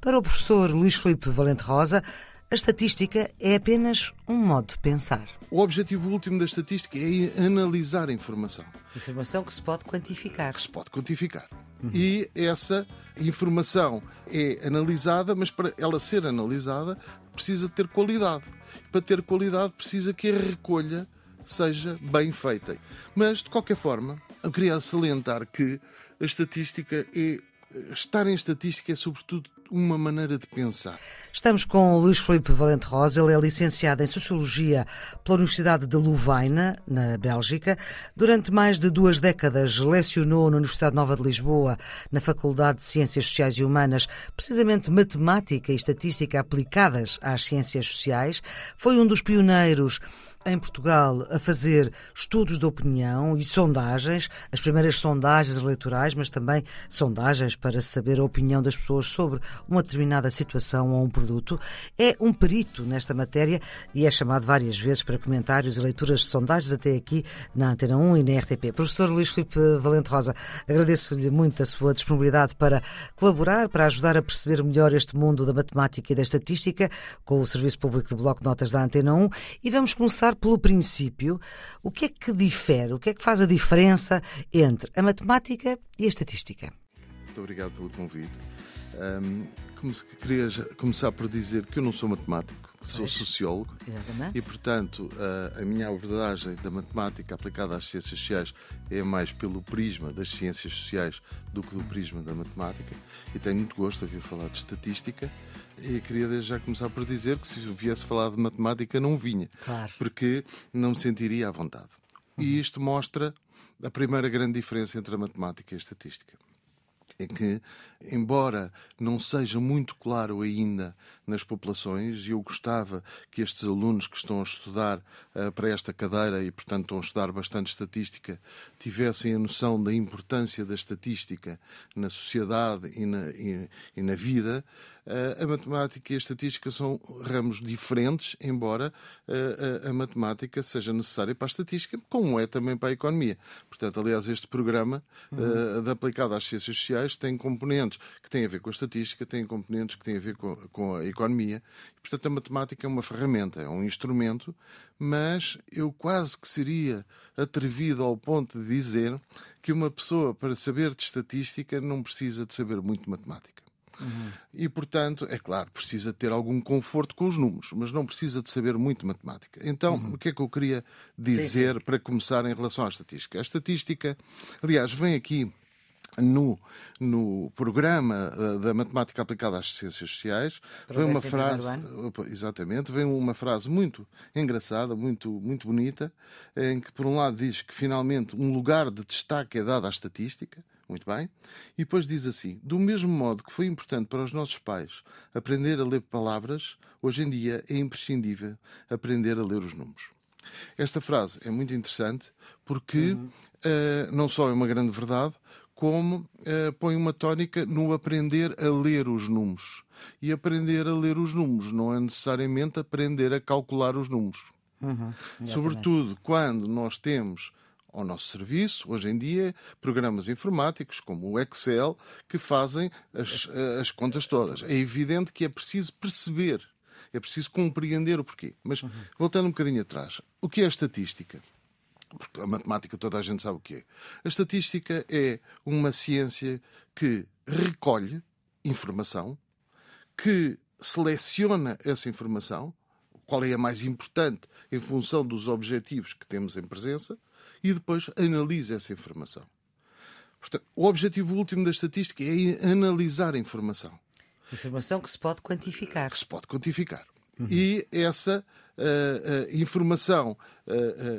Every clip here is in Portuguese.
Para o professor Luís Filipe Valente Rosa, a estatística é apenas um modo de pensar. O objetivo último da estatística é analisar a informação. Informação que se pode quantificar. Que se pode quantificar. Uhum. E essa informação é analisada, mas para ela ser analisada precisa ter qualidade. Para ter qualidade precisa que a recolha seja bem feita. Mas, de qualquer forma, eu queria salientar que a estatística é. Estar em estatística é, sobretudo, uma maneira de pensar. Estamos com Luís Filipe Valente Rosa, ele é licenciado em Sociologia pela Universidade de Louvaina, na Bélgica. Durante mais de duas décadas lecionou na Universidade Nova de Lisboa, na Faculdade de Ciências Sociais e Humanas, precisamente matemática e estatística aplicadas às ciências sociais. Foi um dos pioneiros em Portugal a fazer estudos de opinião e sondagens, as primeiras sondagens eleitorais, mas também sondagens para saber a opinião das pessoas sobre uma determinada situação ou um produto. É um perito nesta matéria e é chamado várias vezes para comentários e leituras de sondagens, até aqui na Antena 1 e na RTP. Professor Luís Filipe Valente Rosa, agradeço-lhe muito a sua disponibilidade para colaborar, para ajudar a perceber melhor este mundo da matemática e da estatística com o Serviço Público de Bloco de Notas da Antena 1 e vamos começar pelo princípio, o que é que difere, o que é que faz a diferença entre a matemática e a estatística? Muito obrigado pelo convite. Um, queria começar por dizer que eu não sou matemático, sou sociólogo Exatamente. e, portanto, a, a, minha abordagem da matemática aplicada às ciências sociais é mais pelo prisma das ciências sociais do que do prisma da matemática. E tenho muito gosto de ouvir falar de estatística. E queria já começar por dizer que se viesse falar de matemática não vinha, claro. porque não me sentiria à vontade. Uhum. E isto mostra a primeira grande diferença entre a matemática e a estatística é que, embora não seja muito claro ainda nas populações, e eu gostava que estes alunos que estão a estudar uh, para esta cadeira e, portanto, estão a estudar bastante estatística, tivessem a noção da importância da estatística na sociedade e na, e, e na vida, a matemática e a estatística são ramos diferentes, embora a, matemática seja necessária para a estatística, como é também para a economia. Portanto, aliás, este programa uhum. de aplicado às ciências sociais tem componentes que têm a ver com a estatística, tem componentes que têm a ver com, com a economia. portanto, a matemática é uma ferramenta, é um instrumento, mas eu quase que seria atrevido ao ponto de dizer que uma pessoa, para saber de estatística, não precisa de saber muito de matemática. Uhum. E, portanto, é claro, precisa ter algum conforto com os números, mas não precisa de saber muito matemática. Então, uhum. o que é que eu queria dizer sim, sim. para começar em relação à estatística? A estatística, aliás, vem aqui no, no programa uh, da matemática aplicada às ciências sociais vem uma frase exatamente vem uma frase muito engraçada muito muito bonita em que por um lado diz que finalmente um lugar de destaque é dado à estatística muito bem. E depois diz assim: do mesmo modo que foi importante para os nossos pais aprender a ler palavras, hoje em dia é imprescindível aprender a ler os números. Esta frase é muito interessante porque uhum. uh, não só é uma grande verdade, como uh, põe uma tónica no aprender a ler os números. E aprender a ler os números não é necessariamente aprender a calcular os números. Uhum, Sobretudo quando nós temos ao nosso serviço, hoje em dia, programas informáticos como o Excel, que fazem as, as contas todas. É evidente que é preciso perceber, é preciso compreender o porquê. Mas, voltando um bocadinho atrás, o que é a estatística? Porque a matemática toda a gente sabe o que é. A estatística é uma ciência que recolhe informação, que seleciona essa informação, qual é a mais importante em função dos objetivos que temos em presença, e depois analisa essa informação. Portanto, o objetivo último da estatística é analisar a informação. Informação que se pode quantificar. Que se pode quantificar. Uhum. E essa uh, uh, informação uh,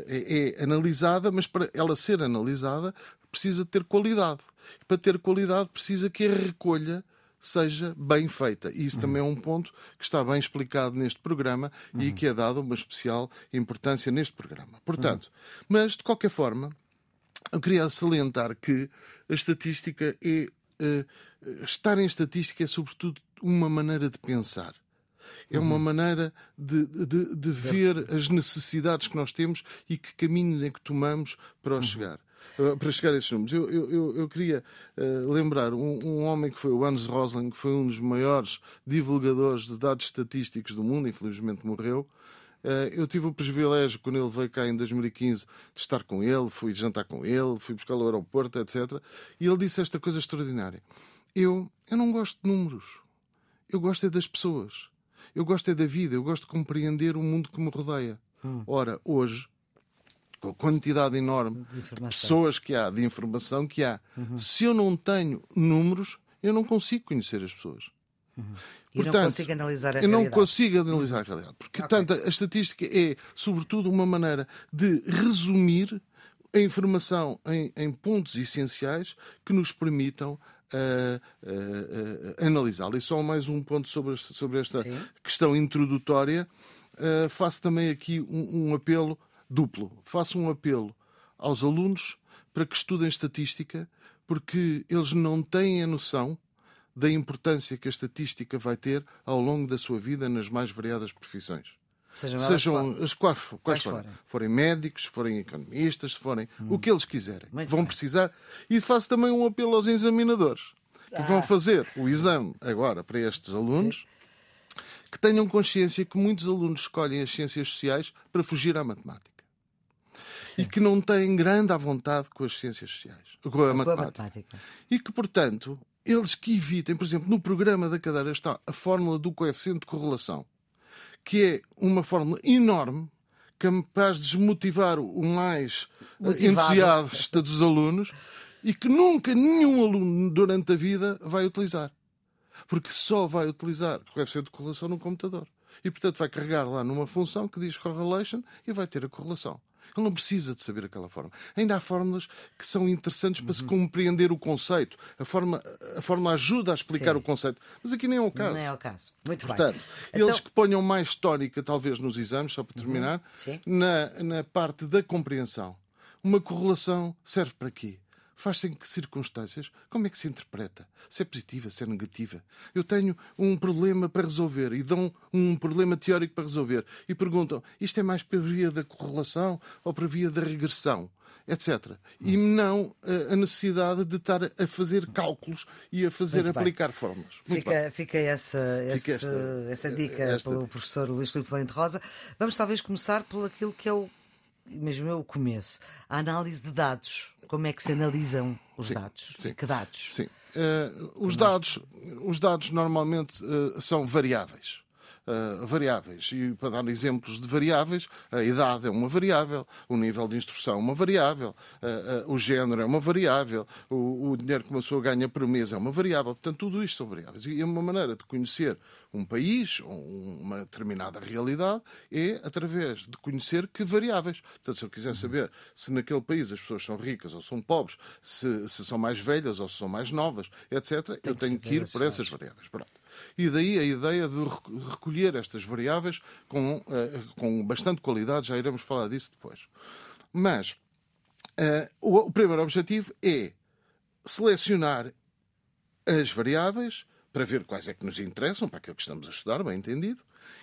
é, é, analisada, mas para ela ser analisada precisa ter qualidade. Para ter qualidade precisa que a recolha seja bem feita. E isso uhum. também é um ponto que está bem explicado neste programa uhum. e que é dado uma especial importância neste programa. Portanto, uhum. mas de qualquer forma, eu queria salientar que a estatística é. Uh, estar em estatística é, sobretudo, uma maneira de pensar. É uma uhum. maneira de, de, de ver as necessidades que nós temos e que caminho é que tomamos para uhum. chegar para chegar a esses números. Eu, eu, eu queria uh, lembrar um, um, homem que foi o Hans Rosling, que foi um dos maiores divulgadores de dados estatísticos do mundo, infelizmente morreu. Uh, eu tive o privilégio, quando ele veio cá em 2015, de estar com ele, fui jantar com ele, fui buscá-lo ao aeroporto, etc. E ele disse esta coisa extraordinária. Eu, eu não gosto de números. Eu gosto é das pessoas. Eu gosto é da vida. Eu gosto de compreender o mundo que me rodeia. Hum. Ora, hoje, com a quantidade enorme de, pessoas que há, de informação que há. Uhum. Se eu não tenho números, eu não consigo conhecer as pessoas. Uhum. E Portanto, não consigo analisar a eu realidade. Eu não consigo analisar a realidade. Porque, okay. tanto, a estatística é, sobretudo, uma maneira de resumir a informação em, em pontos essenciais que nos permitam uh, uh, uh, analisá-la. E só mais um ponto sobre, sobre esta Sim. questão introdutória. faço também aqui um, um apelo duplo. Faço um apelo aos alunos para que estudem estatística, porque eles não têm a noção da importância que a estatística vai ter ao longo da sua vida nas mais variadas profissões. Sejam, Sejam as quais, quais, quais forem. forem. Forem médicos, forem economistas, forem hum. o que eles quiserem. Muito vão bem. precisar. E faço também um apelo aos examinadores que ah. vão fazer o exame agora para estes alunos. Sim que tenham consciência que muitos alunos escolhem as ciências sociais para fugir à matemática e que não têm grande à vontade com as ciências sociais, com a, matemática. matemática. E que, portanto, eles que evitem, por exemplo, no programa da cadeira está a fórmula do coeficiente de correlação, que é uma fórmula enorme, capaz de desmotivar o mais Motivado. entusiasta dos alunos e que nunca nenhum aluno durante a vida vai utilizar. Porque só vai utilizar o coeficiente de correlação no computador. E, portanto, vai carregar lá numa função que diz correlation e vai ter a correlação. Ele não precisa de saber aquela forma. Ainda há fórmulas que são interessantes para uhum. se compreender o conceito. A forma, a forma ajuda a explicar Sim. o conceito. Mas aqui nem é o caso. Não é o caso. Muito Portanto, bem. eles então... que ponham mais histórica, talvez, nos exames, só para uhum. terminar, uhum. na, na parte da compreensão. Uma correlação serve para quê? Faz-se em que circunstâncias? Como é que se interpreta? Se é positiva, se é negativa? Eu tenho um problema para resolver e dão um problema teórico para resolver e perguntam: isto é mais para via da correlação ou para via da regressão? etc. E não a necessidade de estar a fazer cálculos e a fazer Muito aplicar bem. fórmulas. fica, fica, essa, fica essa, essa dica esta pelo professor Luís Filipe Valente Rosa. Vamos talvez começar por aquilo que é o mesmo é o começo, a análise de dados. Como é que se analisam os sim, dados? Sim. Que dados? Sim. Uh, os, dados, os dados normalmente uh, são variáveis. Uh, variáveis. E para dar exemplos de variáveis, a idade é uma variável, o nível de instrução é uma variável, uh, uh, o género é uma variável, o, o, dinheiro que uma pessoa ganha por mês é uma variável. Portanto, tudo isto são variáveis. E uma maneira de conhecer um país ou uma determinada realidade é através de conhecer que variáveis. Portanto, se eu quiser saber se naquele país as pessoas são ricas ou são pobres, se, se são mais velhas ou se são mais novas, etc., Tem eu tenho que ir por essas variáveis. Pronto. E daí a ideia de recolher estas variáveis com, uh, com bastante qualidade, já iremos falar disso depois. Mas uh, o, o primeiro objetivo é selecionar as variáveis para ver quais é que nos interessam, para aquilo que estamos a estudar, bem entendido,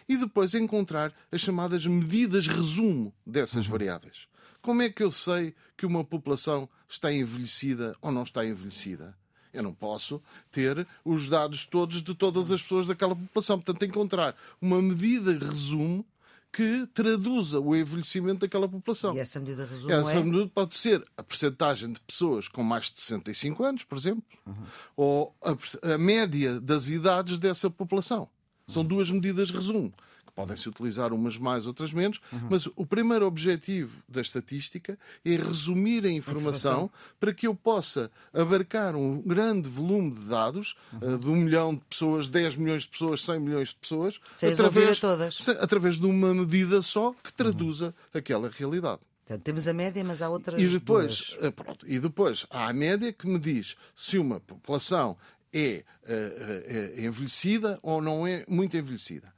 e depois encontrar as chamadas medidas resumo dessas uhum. variáveis. Como é que eu sei que uma população está envelhecida ou não está envelhecida? Eu não posso ter os dados todos de todas as pessoas daquela população. Portanto, encontrar uma medida resumo que traduza o envelhecimento daquela população. E essa medida resumo essa é... medida pode ser a percentagem de pessoas com mais de 65 anos, por exemplo, uhum. ou a, a, média das idades dessa população. São duas medidas resumo podem-se utilizar umas mais, outras menos, uhum. mas o primeiro objetivo da estatística é resumir a informação, informação, para que eu possa abarcar um grande volume de dados, uhum. uh, de um milhão de pessoas, 10 milhões de pessoas, 100 milhões de pessoas, através, todas. através de uma medida só que traduza uhum. aquela realidade. Portanto, temos a média, mas há outras. E depois, duas. Eh, pronto, e depois há a média que me diz se uma população é uh, uh, envelhecida ou não é muito envelhecida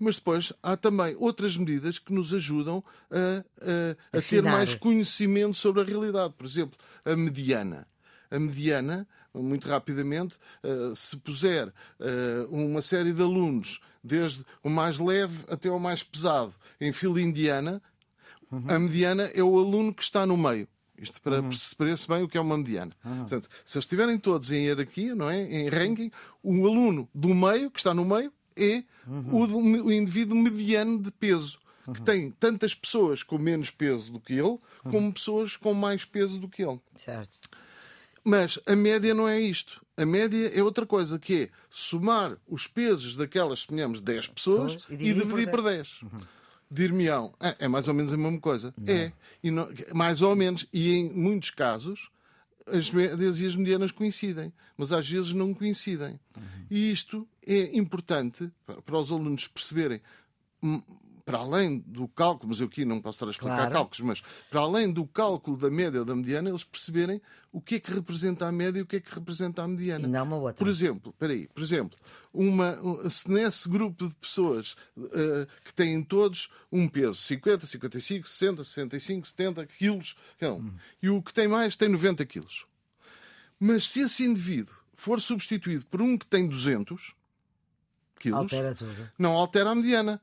mas depois há também outras medidas que nos ajudam a, a, a ter mais conhecimento sobre a realidade. Por exemplo, a mediana. a mediana, muito rapidamente, uh, se puser uh, uma série de alunos, desde o mais leve até o mais pesado, em fila indiana, uhum. a mediana é o aluno que está no meio. Isto para uhum. perceber-se bem o que é uma mediana. Uhum. Portanto, se eles estiverem todos em hierarquia, não é? em ranking, o aluno do meio, que está no meio, é uhum. o, o, indivíduo mediano de peso. Que tem tantas pessoas com menos peso do que ele, como uhum. pessoas com mais peso do que ele. Certo. Mas a média não é isto. A média é outra coisa, que é somar os pesos daquelas, suponhamos, 10 pessoas, pessoas e dividir, e dividir por 10. Por 10. Uhum dir-me-ão, é, é, mais ou menos a mesma coisa. Não. É, e não, mais ou menos. E em muitos casos, as médias e as medianas coincidem, mas às vezes não coincidem. Uhum. E isto é importante para os alunos perceberem para além do cálculo, mas eu aqui não posso estar a explicar claro. cálculos, mas para além do cálculo da média ou da mediana, eles perceberem o que é que representa a média e o que é que representa a mediana. E não uma outra. Por exemplo, peraí, por exemplo, uma, se nesse grupo de pessoas uh, que têm todos um peso, 50, 55, 60, 65, 70 quilos, hum. e o que tem mais tem 90 quilos. Mas se esse indivíduo for substituído por um que tem 200 quilos, altera não altera a mediana.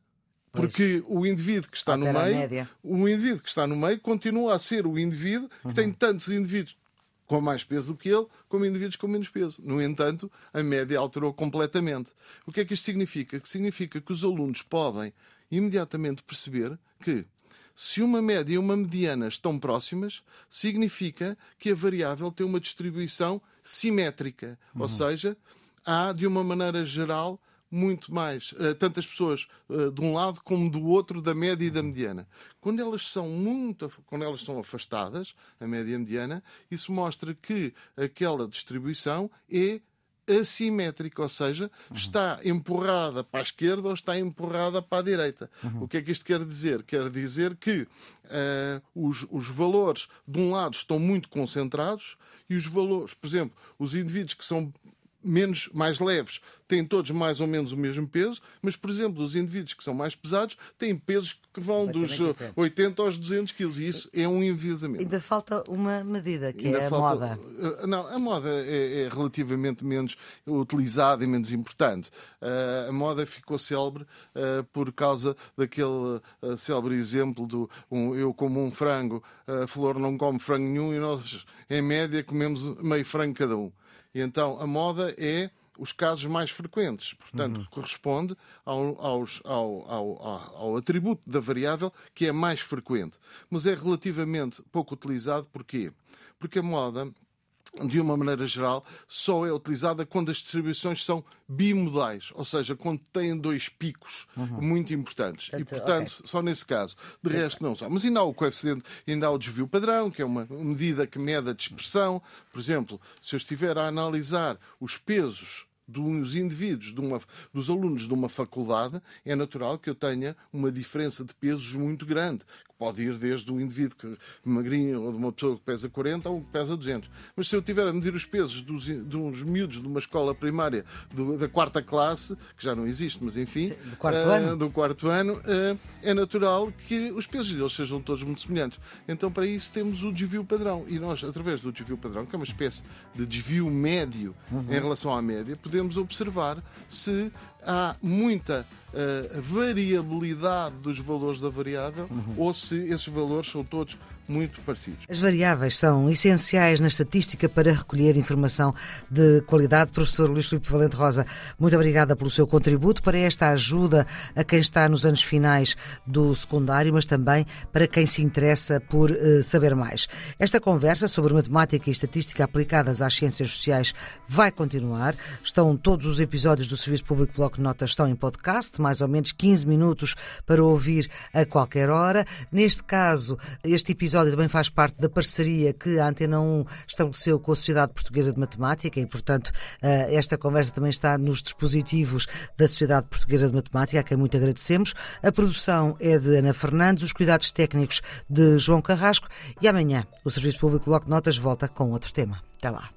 Porque o indivíduo que está no meio, o indivíduo que está no meio continua a ser o indivíduo que uhum. tem tantos indivíduos com mais peso do que ele, como indivíduos com menos peso. No entanto, a média alterou completamente. O que é que isto significa? Que significa que os alunos podem imediatamente perceber que se uma média e uma mediana estão próximas, significa que a variável tem uma distribuição simétrica. Uhum. Ou seja, há, de uma maneira geral, muito mais uh, tantas pessoas uh, de um lado como do outro da média e da mediana. Quando elas são muito, quando elas são afastadas, a média e a mediana, isso mostra que aquela distribuição é assimétrica, ou seja, uhum. está empurrada para a esquerda ou está empurrada para a direita. Uhum. O que é que isto quer dizer? Quer dizer que uh, os, os valores de um lado estão muito concentrados e os valores, por exemplo, os indivíduos que são menos, mais leves têm todos mais ou menos o mesmo peso, mas, por exemplo, os indivíduos que são mais pesados têm pesos que vão dos diferentes. 80 aos 200 quilos, e isso é um enviesamento. Ainda falta uma medida, que Ainda é a falta... moda. Eh, não, a moda é, é, relativamente menos utilizada e menos importante. Uh, a moda ficou célebre uh, por causa daquele uh, célebre exemplo do um, eu como um frango, a flor não come frango nenhum e nós, em média, comemos meio frango cada um. E então a moda é os casos mais frequentes. Portanto, uhum. corresponde ao, aos, ao, ao, ao, atributo da variável que é mais frequente. Mas é relativamente pouco utilizado. Porquê? Porque a moda de uma maneira geral, só é utilizada quando as distribuições são bimodais, ou seja, quando têm dois picos uhum. muito importantes. e, portanto, okay. só nesse caso. De resto, não só. Mas ainda há o coeficiente, ainda há o desvio padrão, que é uma medida que mede a dispersão. Por exemplo, se eu estiver a analisar os pesos dos indivíduos, uma, dos alunos de uma faculdade, é natural que eu tenha uma diferença de pesos muito grande, pode ir desde um indivíduo que, magrinho ou de uma pessoa que pesa 40 ou que pesa 200. Mas se eu tiver a medir os pesos dos, de uns miúdos de uma escola primária do, da quarta classe, que já não existe, mas enfim, do quarto uh, ano, do quarto ano uh, é natural que os pesos deles sejam todos muito semelhantes. Então, para isso, temos o desvio padrão. E nós, através do desvio padrão, que é uma espécie de desvio médio uhum. em relação à média, podemos observar se há muita uh, variabilidade dos valores da variável uhum. ou se esses valores são todos muito parecidos. As variáveis são essenciais na estatística para recolher informação de qualidade. Professor Luís Filipe Valente Rosa, muito obrigada pelo seu contributo para esta ajuda a quem está nos anos finais do secundário, mas também para quem se interessa por uh, saber mais. Esta conversa sobre matemática e estatística aplicadas às ciências sociais vai continuar. Estão todos os episódios do Serviço Público Bloco de Notas estão em podcast, mais ou menos 15 minutos para ouvir a qualquer hora. Neste caso, este episódio episódio também faz parte da parceria que a Antena 1 estabeleceu com a Sociedade Portuguesa de Matemática e, portanto, eh, esta conversa também está nos dispositivos da Sociedade Portuguesa de Matemática, a quem muito agradecemos. A produção é de Ana Fernandes, os cuidados técnicos de João Carrasco e amanhã o Serviço Público Bloco Notas volta com outro tema. Até lá.